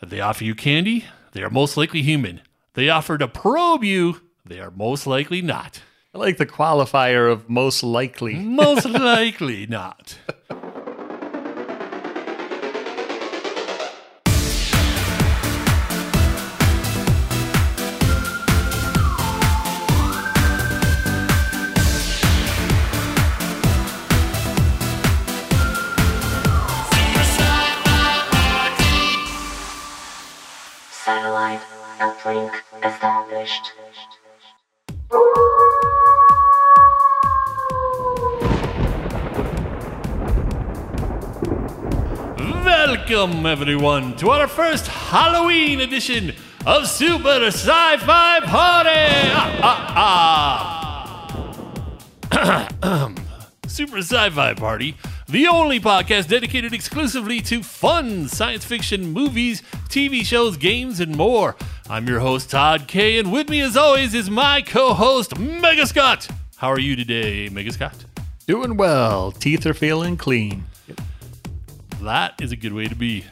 They offer you candy, they are most likely human. They offer to probe you, they are most likely not. I like the qualifier of most likely. Most likely not. Welcome, everyone, to our first Halloween edition of Super Sci Fi Party! Ah, ah, ah. Super Sci Fi Party, the only podcast dedicated exclusively to fun science fiction movies, TV shows, games, and more. I'm your host, Todd K, and with me, as always, is my co host, Mega Scott. How are you today, Mega Scott? Doing well. Teeth are feeling clean. That is a good way to be.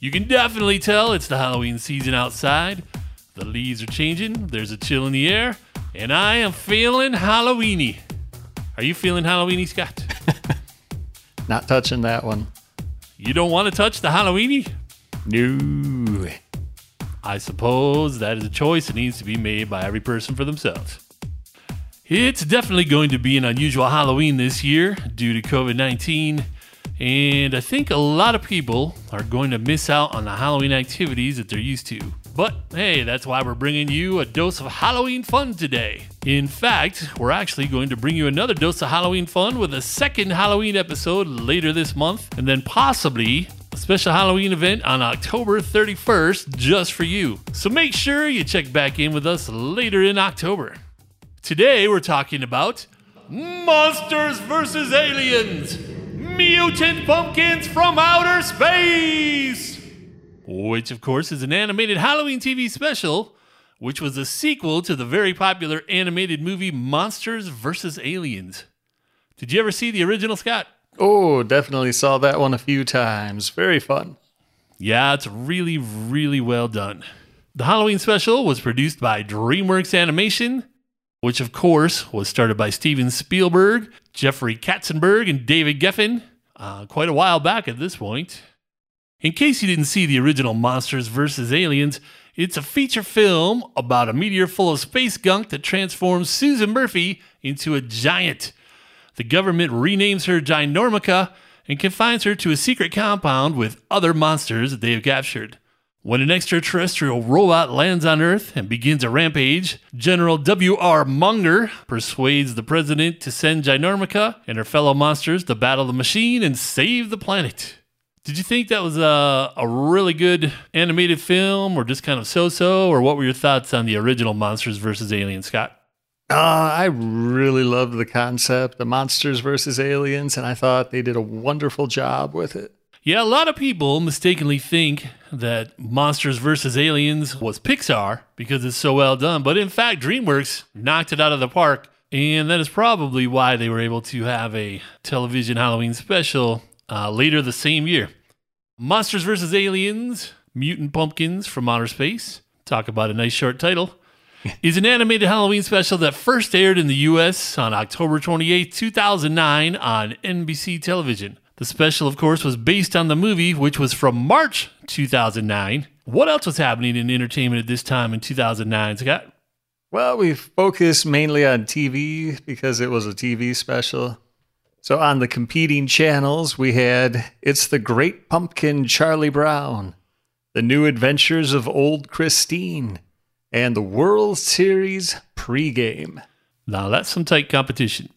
You can definitely tell it's the Halloween season outside. The leaves are changing, there's a chill in the air, and I am feeling Halloweeny. Are you feeling Halloweeny, Scott? Not touching that one. You don't want to touch the Halloweeny? No. I suppose that is a choice that needs to be made by every person for themselves. It's definitely going to be an unusual Halloween this year due to COVID 19, and I think a lot of people are going to miss out on the Halloween activities that they're used to. But hey, that's why we're bringing you a dose of Halloween fun today. In fact, we're actually going to bring you another dose of Halloween fun with a second Halloween episode later this month, and then possibly a special Halloween event on October 31st just for you. So make sure you check back in with us later in October. Today we're talking about Monsters vs. Aliens Mutant Pumpkins from Outer Space! Which, of course, is an animated Halloween TV special, which was a sequel to the very popular animated movie Monsters vs. Aliens. Did you ever see the original, Scott? Oh, definitely saw that one a few times. Very fun. Yeah, it's really, really well done. The Halloween special was produced by DreamWorks Animation, which of course was started by Steven Spielberg, Jeffrey Katzenberg, and David Geffen uh, quite a while back at this point. In case you didn't see the original Monsters vs. Aliens, it's a feature film about a meteor full of space gunk that transforms Susan Murphy into a giant. The government renames her Ginormica and confines her to a secret compound with other monsters that they have captured. When an extraterrestrial robot lands on Earth and begins a rampage, General W.R. Munger persuades the president to send Ginormica and her fellow monsters to battle the machine and save the planet. Did you think that was a, a really good animated film or just kind of so so? Or what were your thoughts on the original Monsters vs. Aliens, Scott? Uh, I really loved the concept, the monsters versus aliens, and I thought they did a wonderful job with it. Yeah, a lot of people mistakenly think that Monsters vs. Aliens was Pixar because it's so well done. But in fact, DreamWorks knocked it out of the park. And that is probably why they were able to have a television Halloween special uh, later the same year. Monsters vs. Aliens, Mutant Pumpkins from Outer Space. Talk about a nice short title. is an animated Halloween special that first aired in the US on October 28, 2009 on NBC television. The special, of course, was based on the movie, which was from March 2009. What else was happening in entertainment at this time in 2009, Scott? Well, we focused mainly on TV because it was a TV special. So on the competing channels, we had It's the Great Pumpkin Charlie Brown, The New Adventures of Old Christine, and the World Series pregame. Now, that's some tight competition.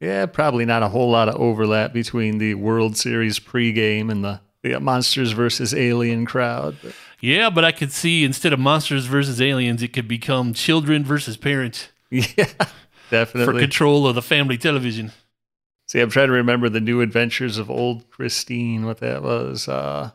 Yeah. Probably not a whole lot of overlap between the World Series pregame and the, the Monsters versus Alien crowd. But Yeah, but I could see instead of Monsters versus Aliens, it could become Children versus Parents yeah, definitely. for control of the family television. See, I'm trying to remember the new adventures of old Christine, what that was. Uh,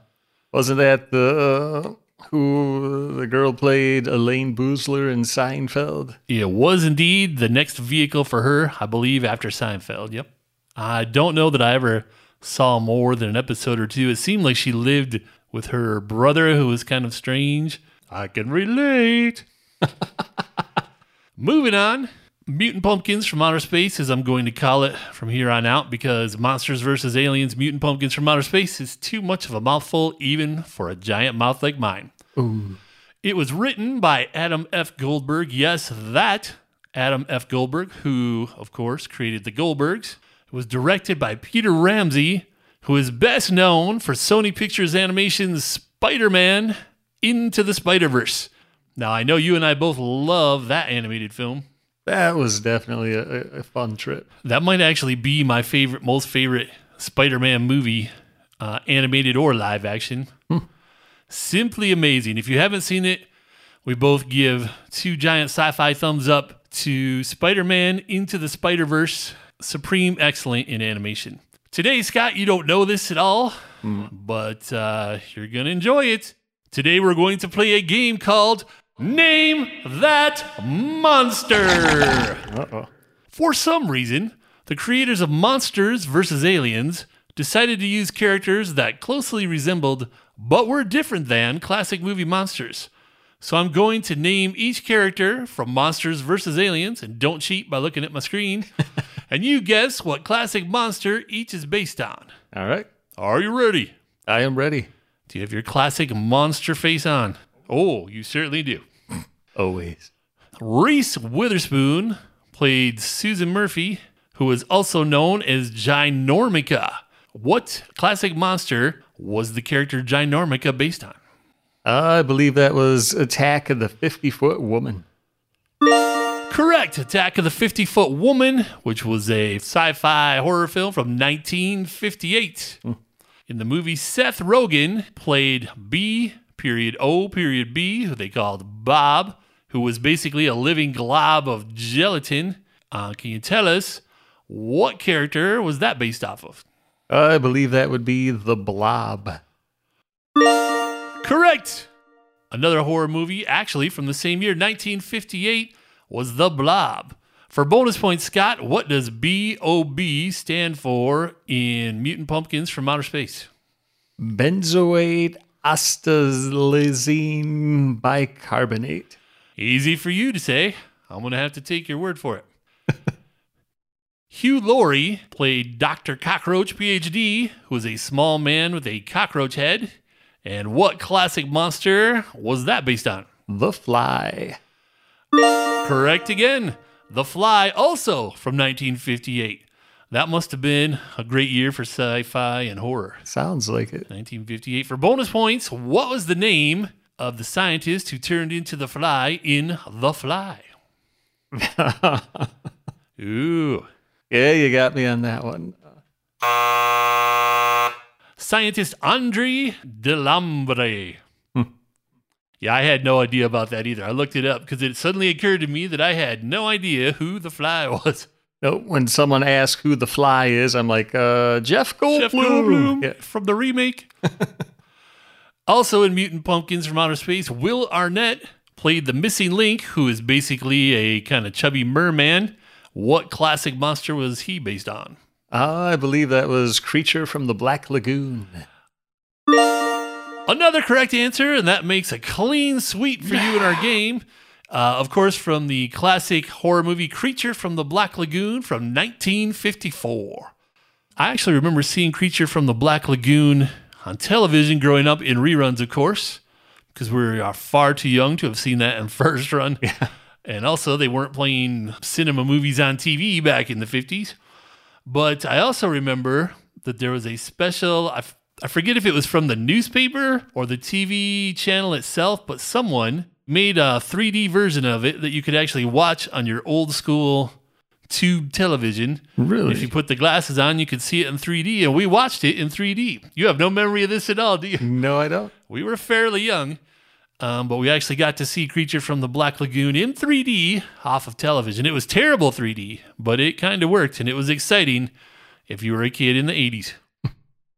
wasn't that the uh, who the girl played Elaine Boozler in Seinfeld? It was indeed the next vehicle for her, I believe, after Seinfeld. Yep. I don't know that I ever saw more than an episode or two. It seemed like she lived with her brother who was kind of strange. I can relate. Moving on, Mutant Pumpkins from Outer Space, as I'm going to call it from here on out, because Monsters vs. Aliens Mutant Pumpkins from Outer Space is too much of a mouthful, even for a giant mouth like mine. It was written by Adam F. Goldberg. Yes, that Adam F. Goldberg, who, of course, created the Goldbergs. It was directed by Peter Ramsey, who is best known for Sony Pictures Animation's Spider Man Into the Spider Verse. Now, I know you and I both love that animated film. That was definitely a, a- fun trip. That might actually be my favorite, most favorite Spider Man movie, uh, animated or live action. Simply amazing. If you haven't seen it, we both give two giant sci fi thumbs up to Spider Man Into the Spider Verse. Supreme excellent in animation. Today, Scott, you don't know this at all, but uh, you're going to enjoy it. Today, we're going to play a game called Name That Monster. Uh-oh. For some reason, the creators of Monsters vs. Aliens decided to use characters that closely resembled but we're different than classic movie monsters. So I'm going to name each character from Monsters vs. Aliens, and don't cheat by looking at my screen, and you guess what classic monster each is based on. All right. Are you ready? I am ready. Do you have your classic monster face on? Oh, you certainly do. Always. Reese Witherspoon played Susan Murphy, who is also known as Ginormica. What classic monster was the character Ginormica based on? I believe that was Attack of the 50 Foot Woman. Correct. Attack of the 50 Foot Woman, which was a sci fi horror film from 1958. In the movie, Seth Rogen played B period O period B, who they called Bob, who was basically a living glob of gelatin. Uh, can you tell us what character was that based off of? I believe that would be The Blob. Correct. Another horror movie, actually from the same year, 1958, was The Blob. For bonus points, Scott, what does BOB stand for in Mutant Pumpkins from Outer Space? Benzoate Ostylezene bicarbonate. Easy for you to say. I'm going to have to take your word for it. Hugh Laurie played Dr. Cockroach, PhD, who was a small man with a cockroach head. And what classic monster was that based on? The Fly. Correct again. The Fly, also from 1958. That must have been a great year for sci fi and horror. Sounds like it. 1958. For bonus points, what was the name of the scientist who turned into the fly in The Fly? Ooh. Yeah, you got me on that one. Scientist Andre Delambre. Yeah, I had no idea about that either. I looked it up because it suddenly occurred to me that I had no idea who the fly was. No, when someone asks who the fly is, I'm like, uh, Jeff Goldblum. Jeff Goldblum Yeah. from the remake. also in Mutant Pumpkins from Outer Space, Will Arnett played the missing link, who is basically a kind of chubby merman. What classic monster was he based on? I believe that was Creature from the Black Lagoon. Another correct answer, and that makes a clean sweep for you in our game. Uh, of course, from the classic horror movie Creature from the Black Lagoon from 1954. I actually remember seeing Creature from the Black Lagoon on television growing up in reruns, of course, because we are far too young to have seen that in first run. And also, they weren't playing cinema movies on TV back in the 50s. But I also remember that there was a special, I, f- I forget if it was from the newspaper or the TV channel itself, but someone made a 3D version of it that you could actually watch on your old school tube television. Really? If you put the glasses on, you could see it in 3D, and we watched it in 3D. You have no memory of this at all, do you? No, I don't. We were fairly young, um, but we actually got to see Creature from the Black Lagoon in 3D off of television. It was terrible 3D, but it kind of worked, and it was exciting if you were a kid in the 80s.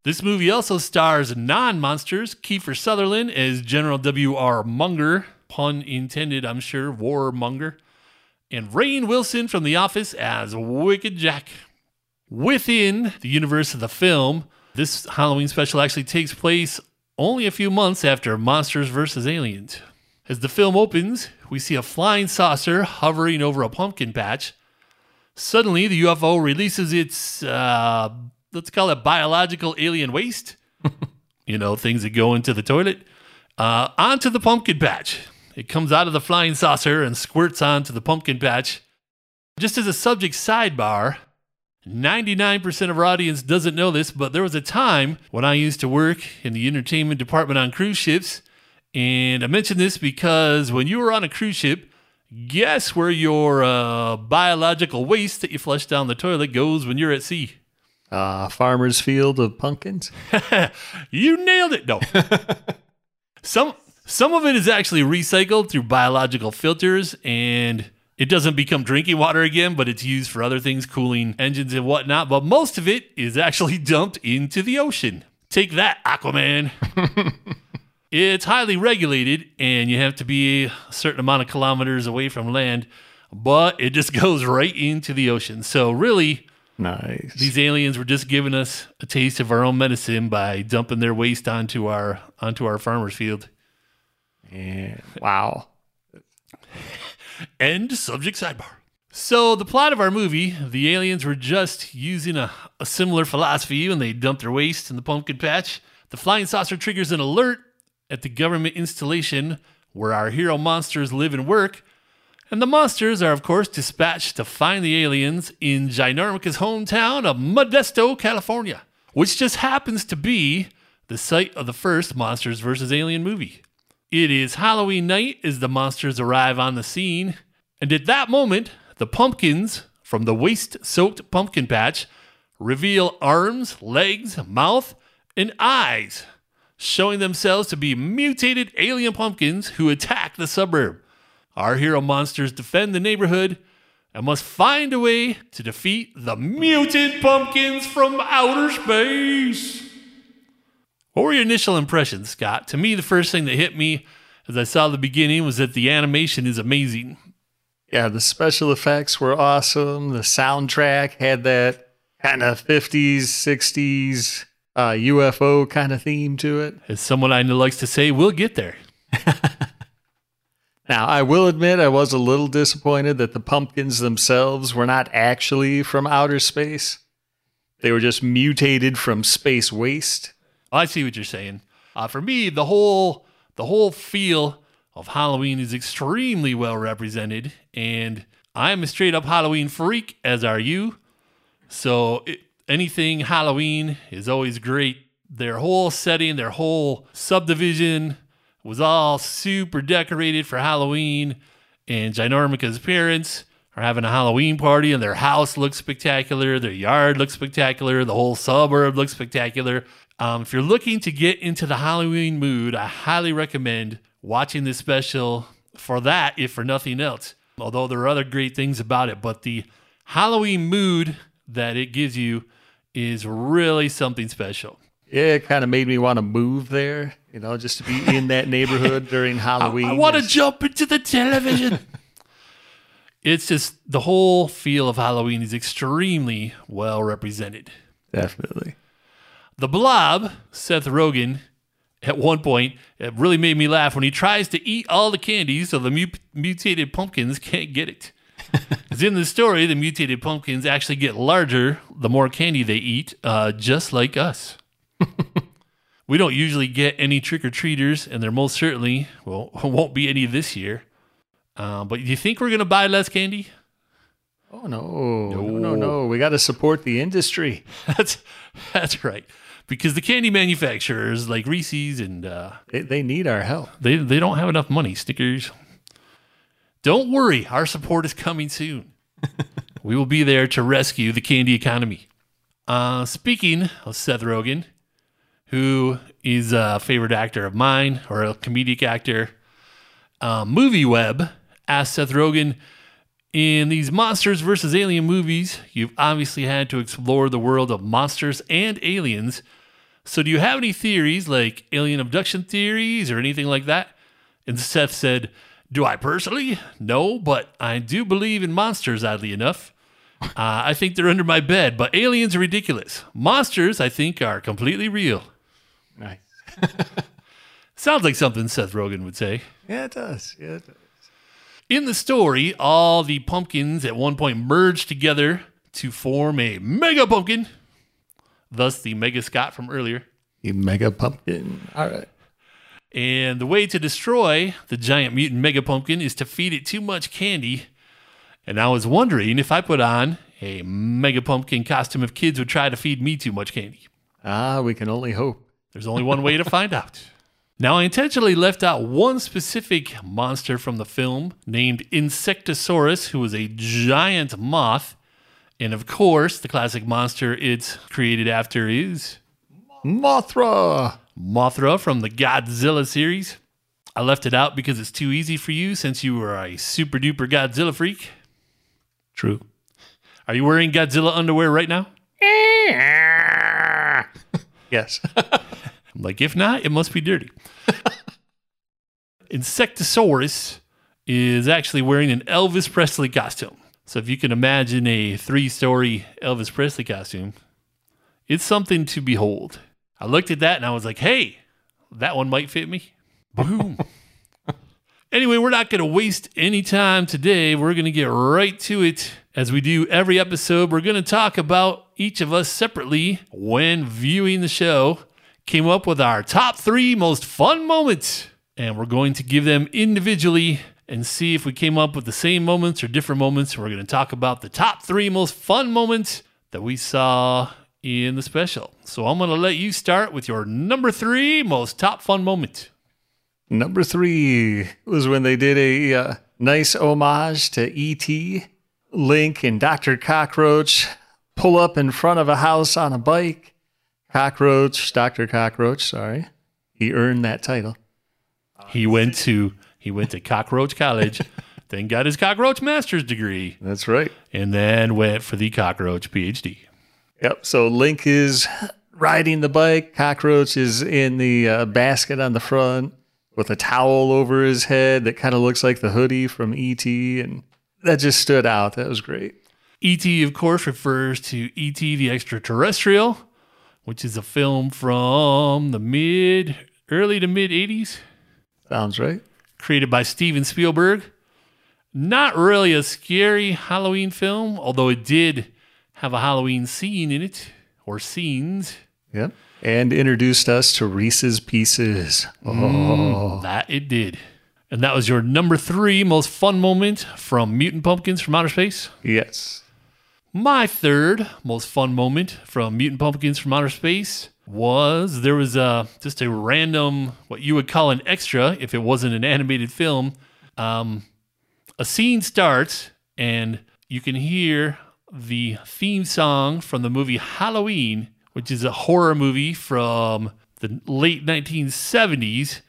This movie also stars non monsters Kiefer Sutherland as General W.R. Munger, pun intended, I'm sure, Warmonger, and Rainn Wilson from The Office as Wicked Jack. Within the universe of the film, this Halloween special actually takes place only a few months after Monsters vs. Aliens. As the film opens, we see a flying saucer hovering over a pumpkin patch. Suddenly, the UFO releases its, uh, let's call it biological alien waste. you know, things that go into the toilet, uh, onto the pumpkin patch. It comes out of the flying saucer and squirts onto the pumpkin patch. Just as a subject sidebar, 99% of our audience doesn't know this, but there was a time when I used to work in the entertainment department on cruise ships. And I mention this because when you were on a cruise ship, guess where your uh, biological waste that you flush down the toilet goes when you're at sea? Uh, farmer's field of pumpkins. you nailed it. No. some some of it is actually recycled through biological filters and it doesn't become drinking water again, but it's used for other things, cooling engines and whatnot. But most of it is actually dumped into the ocean. Take that, Aquaman. it's highly regulated and you have to be a certain amount of kilometers away from land, but it just goes right into the ocean. So, really, Nice. these aliens were just giving us a taste of our own medicine by dumping their waste onto our onto our farmer's field. Yeah. Wow. End subject sidebar. So the plot of our movie, the aliens were just using a, a similar philosophy when they dumped their waste in the pumpkin patch. The flying saucer triggers an alert at the government installation where our hero monsters live and work. And the monsters are, of course, dispatched to find the aliens in Ginormica's hometown of Modesto, California, which just happens to be the site of the first Monsters vs. Alien movie. It is Halloween night as the monsters arrive on the scene, and at that moment, the pumpkins from the waste soaked pumpkin patch reveal arms, legs, mouth, and eyes, showing themselves to be mutated alien pumpkins who attack the suburb. Our hero monsters defend the neighborhood and must find a way to defeat the mutant pumpkins from outer space. What were your initial impressions, Scott? To me, the first thing that hit me as I saw the beginning was that the animation is amazing. Yeah, the special effects were awesome. The soundtrack had that kind of 50s, 60s uh, UFO kind of theme to it. As someone I know likes to say, we'll get there. Now, I will admit I was a little disappointed that the pumpkins themselves were not actually from outer space. They were just mutated from space waste. I see what you're saying. Uh, for me, the whole the whole feel of Halloween is extremely well represented, and I'm a straight up Halloween freak, as are you. So it, anything Halloween is always great. Their whole setting, their whole subdivision was all super decorated for Halloween, and Ginormica's parents are having a Halloween party, and their house looks spectacular, their yard looks spectacular, the whole suburb looks spectacular. Um, if you're looking to get into the Halloween mood, I highly recommend watching this special for that, if for nothing else. Although there are other great things about it, but the Halloween mood that it gives you is really something special. Yeah, it kind of made me want to move there, you know, just to be in that neighborhood during Halloween. I want to jump into the television. it's just the whole feel of Halloween is extremely well represented. Definitely. The Blob, Seth Rogen, at one point, it really made me laugh when he tries to eat all the candy so the mu- mutated pumpkins can't get it. Because in the story, the mutated pumpkins actually get larger the more candy they eat, uh, just like us. we don't usually get any trick or treaters, and there most certainly well, won't be any this year. Uh, but do you think we're going to buy less candy? Oh, no. No, no, no. We got to support the industry. That's that's right. Because the candy manufacturers like Reese's and uh, They, they need our help. They they don't have enough money. Snickers. Don't worry, our support is coming soon. we will be there to rescue the candy economy. Uh, speaking of Seth Rogen, who is a favorite actor of mine or a comedic actor, uh, MovieWeb asked Seth Rogen, in these monsters versus alien movies, you've obviously had to explore the world of monsters and aliens. So, do you have any theories, like alien abduction theories or anything like that? And Seth said, Do I personally? No, but I do believe in monsters, oddly enough. Uh, I think they're under my bed, but aliens are ridiculous. Monsters, I think, are completely real. Nice. Sounds like something Seth Rogen would say. Yeah, it does. Yeah, it does. In the story, all the pumpkins at one point merge together to form a mega pumpkin, thus the Mega Scott from earlier. The mega pumpkin. All right. And the way to destroy the giant mutant mega pumpkin is to feed it too much candy. And I was wondering if I put on a mega pumpkin costume if kids would try to feed me too much candy. Ah, we can only hope. There's only one way to find out. Now, I intentionally left out one specific monster from the film named Insectosaurus, who was a giant moth. And of course, the classic monster it's created after is Mothra. Mothra from the Godzilla series. I left it out because it's too easy for you since you are a super duper Godzilla freak. True. Are you wearing Godzilla underwear right now? Yes. I'm like, if not, it must be dirty. Insectosaurus is actually wearing an Elvis Presley costume. So if you can imagine a three story Elvis Presley costume, it's something to behold. I looked at that and I was like, hey, that one might fit me. Boom. anyway, we're not going to waste any time today. We're going to get right to it. As we do every episode, we're going to talk about each of us separately when viewing the show came up with our top three most fun moments. And we're going to give them individually and see if we came up with the same moments or different moments. We're going to talk about the top three most fun moments that we saw in the special. So I'm going to let you start with your number three most top fun moment. Number three was when they did a uh, nice homage to E.T. Link and Dr. Cockroach pull up in front of a house on a bike. Cockroach, Dr. Cockroach, sorry. He earned that title. He went to he went to Cockroach College, then got his Cockroach Master's degree, That's right. and then went for the Cockroach PhD. Yep. So Link is riding the bike. Cockroach is in the uh, basket on the front with a towel over his head that kind of looks like the hoodie from E.T. And that just stood out. That was great. E.T., of course, refers to E.T. the Extraterrestrial, which is a film from the mid, early to mid 80s, Sounds right. Created by Steven Spielberg. Not really a scary Halloween film, although it did have a Halloween scene in it, or scenes. Yep. And introduced us to Reese's Pieces. Oh, That it did. And that was your number three most fun moment from Mutant Pumpkins from Outer Space. yes. My third most fun moment from Mutant Pumpkins from Outer Space was there was a just a random what you would call an extra if it wasn't an animated film. Um, a scene starts and you can hear the theme song from the movie Halloween, which is a horror movie from the late 1970s.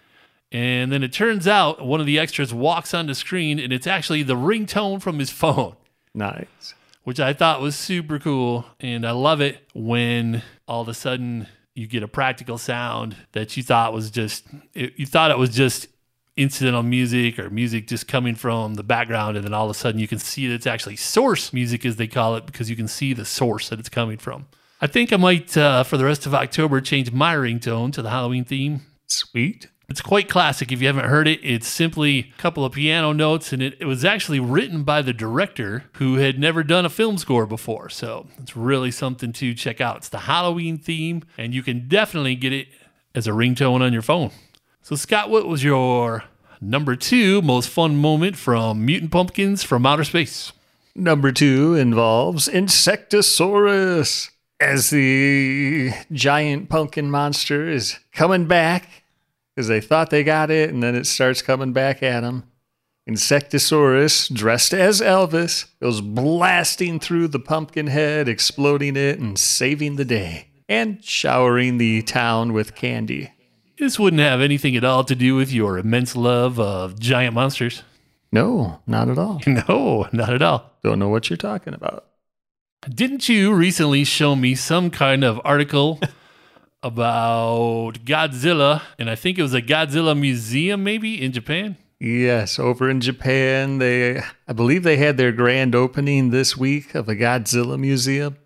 And then it turns out one of the extras walks on the screen and it's actually the ringtone from his phone Nice. which I thought was super cool. And I love it when all of a sudden you get a practical sound that you thought was just, it, you thought it was just incidental music or music just coming from the background. And then all of a sudden you can see that it's actually source music, as they call it, because you can see the source that it's coming from. I think I might, uh, for the rest of October, change my ringtone to the Halloween theme. Sweet. It's quite classic. If you haven't heard it, it's simply a couple of piano notes, and it, it was actually written by the director who had never done a film score before. So it's really something to check out. It's the Halloween theme, and you can definitely get it as a ringtone on your phone. So, Scott, what was your number two most fun moment from Mutant Pumpkins from Outer Space? Number two involves Insectosaurus as the giant pumpkin monster is coming back because they thought they got it, and then it starts coming back at them. Insectosaurus, dressed as Elvis, goes blasting through the pumpkin head, exploding it, and saving the day, and showering the town with candy. This wouldn't have anything at all to do with your immense love of giant monsters. No, not at all. No, not at all. Don't know what you're talking about. Didn't you recently show me some kind of article about Godzilla? And I think it was a Godzilla museum, maybe in Japan. Yes, over in Japan, they I believe they had their grand opening this week of a Godzilla museum.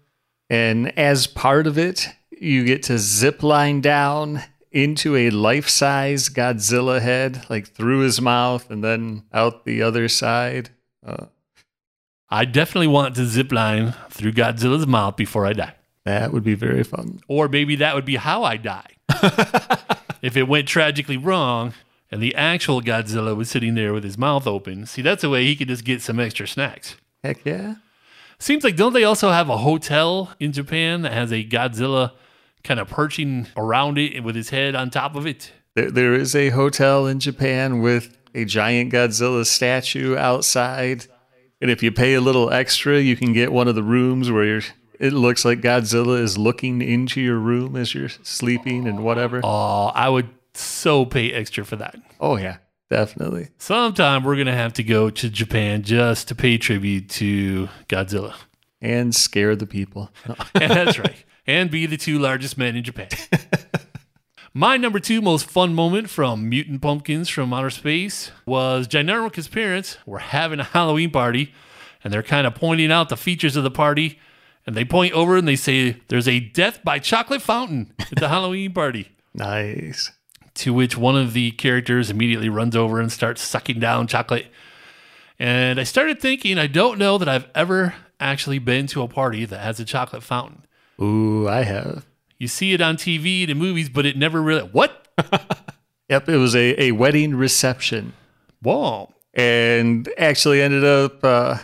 And as part of it, you get to zip line down into a life-size Godzilla head, like through his mouth and then out the other side. Uh, I definitely want to zip line through Godzilla's mouth before I die. That would be very fun. Or maybe that would be how I die. if it went tragically wrong and the actual Godzilla was sitting there with his mouth open, see, that's a way he could just get some extra snacks. Heck yeah. Seems like, don't they also have a hotel in Japan that has a Godzilla kind of perching around it with his head on top of it? There, there is a hotel in Japan with a giant Godzilla statue outside. And if you pay a little extra, you can get one of the rooms where you're, it looks like Godzilla is looking into your room as you're sleeping and whatever. Oh, I would so pay extra for that. Oh, yeah, definitely. Sometime we're going to have to go to Japan just to pay tribute to Godzilla. And scare the people. That's right. And be the two largest men in Japan. My number two most fun moment from Mutant Pumpkins from Outer Space was Ginormica's parents were having a Halloween party and they're kind of pointing out the features of the party. And they point over and they say, There's a death by chocolate fountain at the Halloween party. Nice. To which one of the characters immediately runs over and starts sucking down chocolate. And I started thinking, I don't know that I've ever actually been to a party that has a chocolate fountain. Ooh, I have. You see it on TV and in movies, but it never really. What? Yep, it was a, a wedding reception. Whoa. and actually ended up uh,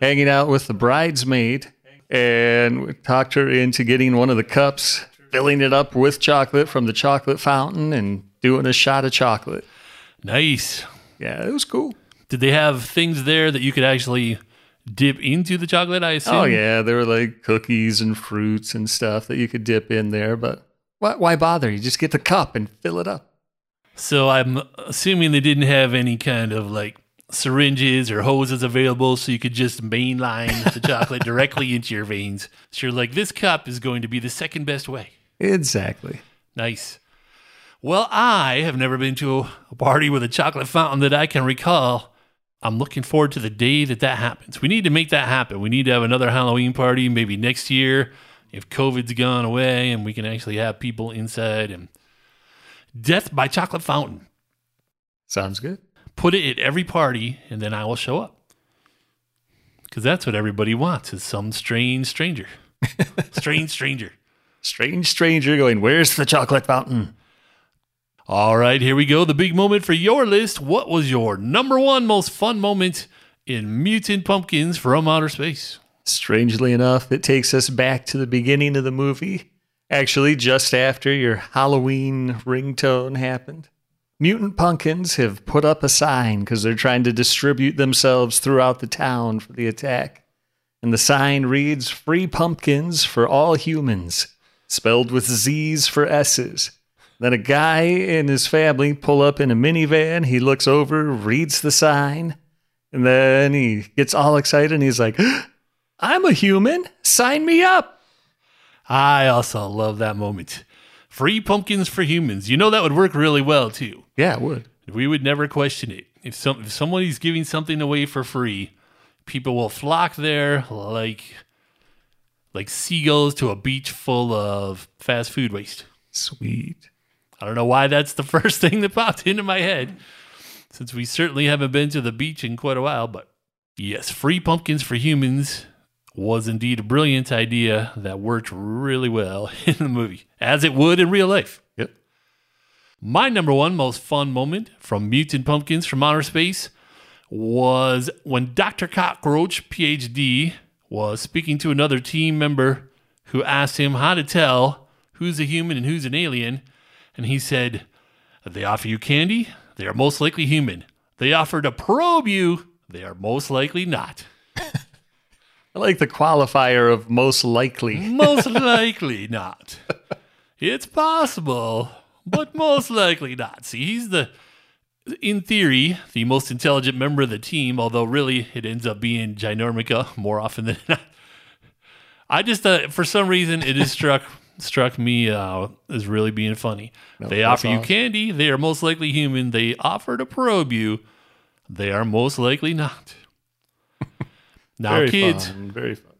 hanging out with the bridesmaid and we talked her into getting one of the cups, filling it up with chocolate from the chocolate fountain, and doing a shot of chocolate. Nice. Yeah, it was cool. Did they have things there that you could actually dip into the chocolate? I oh, assume. Oh yeah, there were like cookies and fruits and stuff that you could dip in there, but why, why bother? You just get the cup and fill it up. So I'm assuming they didn't have any kind of like syringes or hoses available, so you could just mainline the chocolate directly into your veins. So you're like, this cup is going to be the second best way. Exactly. Nice. Well, I have never been to a party with a chocolate fountain that I can recall. I'm looking forward to the day that that happens. We need to make that happen. We need to have another Halloween party maybe next year if COVID's gone away and we can actually have people inside and death by chocolate fountain. Sounds good. Put it at every party and then I will show up. Because that's what everybody wants is some strange stranger. strange stranger. Strange stranger going, Where's the chocolate fountain? All right, here we go. The big moment for your list. What was your number one most fun moment in Mutant Pumpkins from Outer Space? Strangely enough, it takes us back to the beginning of the movie. Actually, just after your Halloween ringtone happened. Mutant Pumpkins have put up a sign because they're trying to distribute themselves throughout the town for the attack. And the sign reads Free Pumpkins for all humans, spelled with Z's for S's. Then a guy and his family pull up in a minivan. He looks over, reads the sign, and then he gets all excited and he's like, I'm a human. Sign me up. I also love that moment. Free pumpkins for humans. You know that would work really well too. Yeah, it would. We would never question it. If some if somebody's giving something away for free, people will flock there like like seagulls to a beach full of fast food waste. Sweet. I don't know why that's the first thing that popped into my head, since we certainly haven't been to the beach in quite a while. But yes, free pumpkins for humans was indeed a brilliant idea that worked really well in the movie, as it would in real life. Yep. My number one most fun moment from Mutant Pumpkins from Outer Space was when Dr. Cockroach, PhD, was speaking to another team member who asked him how to tell who's a human and who's an alien. And he said, They offer you candy, they are most likely human. They offer to probe you, they are most likely not. I like the qualifier of most likely. Most likely not. It's possible, but most likely not. See, he's the, in theory, the most intelligent member of the team, although really it ends up being Ginormica more often than not. I just, uh, for some reason, it has struck struck me uh, as really being funny. they offer you awesome. candy, they are most likely human. They offer to probe you, they are most likely not. Now, Very kids, fun. Very fun.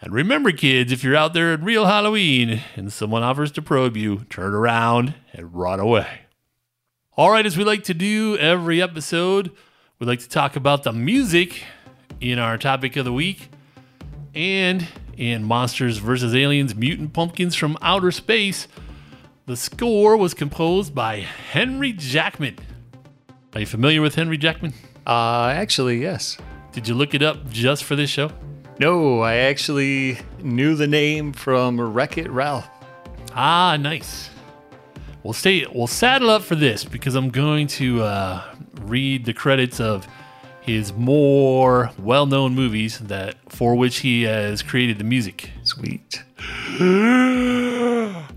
And remember, kids, if you're out there at real Halloween and someone offers to probe you, turn around and run away. All right, as we like to do every episode, we like to talk about the music in our topic of the week and in Monsters vs. Aliens Mutant Pumpkins from Outer Space. The score was composed by Henry Jackman. Are you familiar with Henry Jackman? Uh, actually, yes. Did you look it up just for this show? No, I actually knew the name from Wreck It Ralph. Ah, nice. We'll stay. We'll saddle up for this because I'm going to uh, read the credits of his more well-known movies that for which he has created the music. Sweet.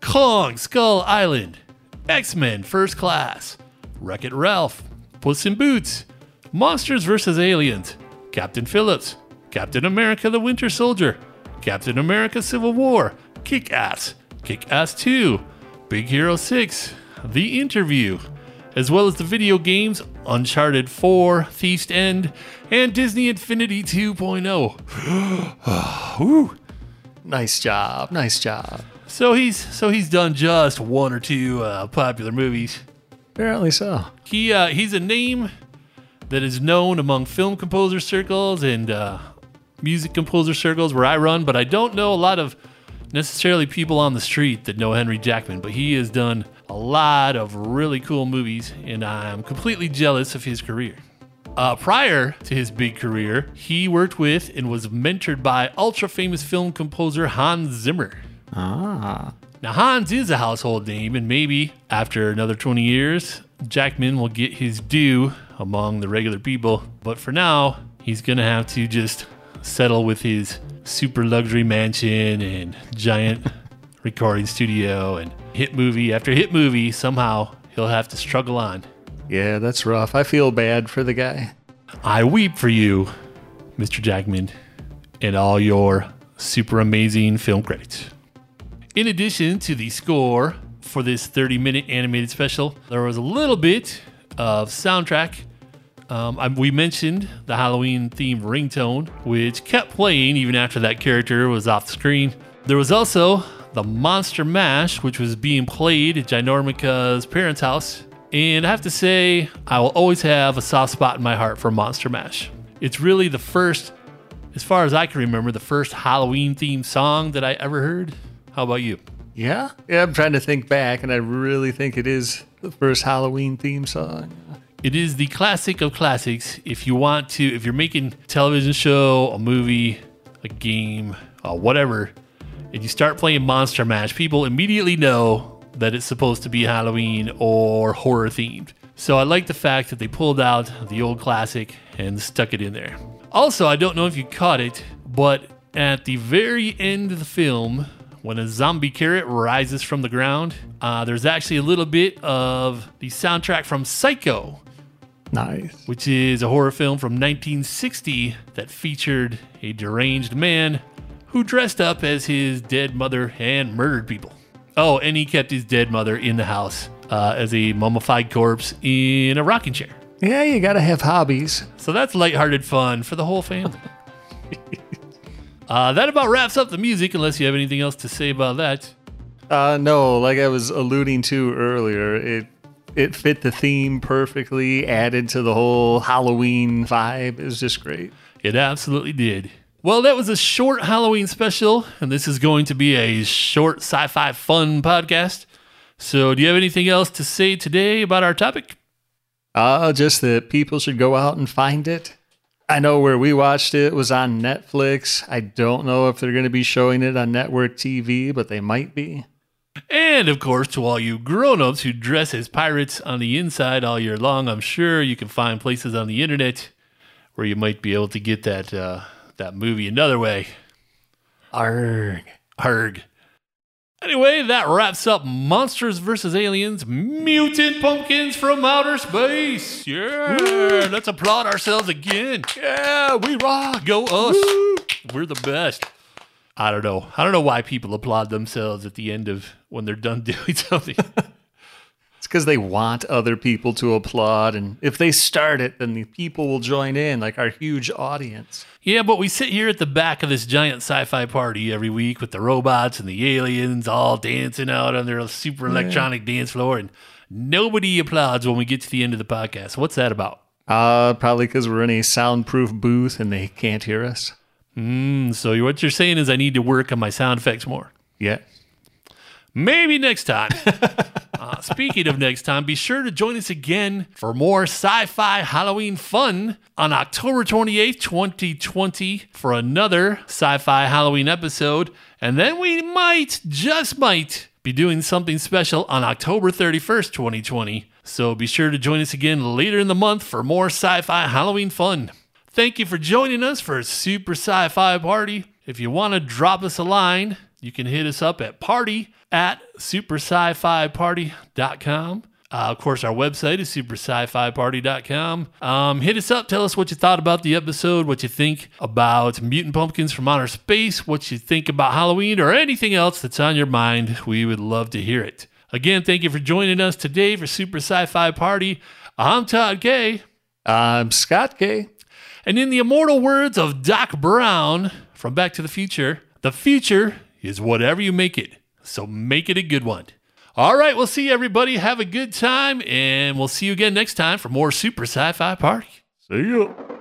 Kong Skull Island, X Men First Class, Wreck It Ralph, Puss in Boots, Monsters vs. Aliens, Captain Phillips, Captain America the Winter Soldier, Captain America Civil War, Kick Ass, Kick Ass 2, Big Hero 6, The Interview, as well as the video games Uncharted 4, Thief's End, and Disney Infinity 2.0. Woo. Nice job. Nice job. So he's so he's done just one or two uh, popular movies. Apparently so. He uh, he's a name that is known among film composer circles and uh, music composer circles where I run, but I don't know a lot of necessarily people on the street that know Henry Jackman. But he has done a lot of really cool movies, and I'm completely jealous of his career. Uh, prior to his big career, he worked with and was mentored by ultra famous film composer Hans Zimmer. Ah. Now, Hans is a household name, and maybe after another 20 years, Jackman will get his due among the regular people. But for now, he's going to have to just settle with his super luxury mansion and giant recording studio and hit movie after hit movie. Somehow, he'll have to struggle on. Yeah, that's rough. I feel bad for the guy. I weep for you, Mr. Jackman, and all your super amazing film credits. In addition to the score for this 30 minute animated special, there was a little bit of soundtrack. Um, I, we mentioned the Halloween themed ringtone, which kept playing even after that character was off the screen. There was also the Monster Mash, which was being played at Ginormica's parents' house. And I have to say, I will always have a soft spot in my heart for Monster Mash. It's really the first, as far as I can remember, the first Halloween themed song that I ever heard. How about you? Yeah? Yeah, I'm trying to think back, and I really think it is the first Halloween theme song. It is the classic of classics. If you want to, if you're making a television show, a movie, a game, uh, whatever, and you start playing Monster Mash, people immediately know that it's supposed to be Halloween or horror themed. So I like the fact that they pulled out the old classic and stuck it in there. Also, I don't know if you caught it, but at the very end of the film, when a zombie carrot rises from the ground, uh, there's actually a little bit of the soundtrack from Psycho, Nice. which is a horror film from 1960 that featured a deranged man who dressed up as his dead mother and murdered people. Oh, and he kept his dead mother in the house uh, as a mummified corpse in a rocking chair. Yeah, you gotta have hobbies. So that's lighthearted fun for the whole family. uh, that about wraps up the music, unless you have anything else to say about that. Uh, no, like I was alluding to earlier, it it fit the theme perfectly, added to the whole Halloween vibe. It was just great. It absolutely did. Well, that was a short Halloween special, and this is going to be a short sci fi fun podcast. So, do you have anything else to say today about our topic? Uh, just that people should go out and find it. I know where we watched it was on Netflix. I don't know if they're going to be showing it on network TV, but they might be. And of course, to all you grown ups who dress as pirates on the inside all year long, I'm sure you can find places on the internet where you might be able to get that uh, that movie another way. Arg. Arg. Anyway, that wraps up Monsters vs. Aliens Mutant Pumpkins from Outer Space. Yeah, let's applaud ourselves again. Yeah, we rock. Go us. We're the best. I don't know. I don't know why people applaud themselves at the end of when they're done doing something. It's because they want other people to applaud. And if they start it, then the people will join in, like our huge audience. Yeah, but we sit here at the back of this giant sci-fi party every week with the robots and the aliens all dancing out on their super electronic dance floor, and nobody applauds when we get to the end of the podcast. What's that about? Uh, probably because we're in a soundproof booth and they can't hear us. Mm, so what you're saying is I need to work on my sound effects more. Yeah. Maybe next time. uh, speaking of next time, be sure to join us again for more sci fi Halloween fun on October 28th, 2020, for another sci fi Halloween episode. And then we might, just might, be doing something special on October 31st, 2020. So be sure to join us again later in the month for more sci fi Halloween fun. Thank you for joining us for a super sci fi party. If you want to drop us a line, you can hit us up at party at supersci-fi-party.com. Uh, of course, our website is supersci-fi-party.com. Um, hit us up. Tell us what you thought about the episode, what you think about mutant pumpkins from outer space, what you think about Halloween, or anything else that's on your mind. We would love to hear it. Again, thank you for joining us today for Super Sci-Fi Party. I'm Todd Kay. I'm Scott K. And in the immortal words of Doc Brown from Back to the Future, the future is whatever you make it. So make it a good one. All right, we'll see everybody. Have a good time, and we'll see you again next time for more Super Sci Fi Party. See you.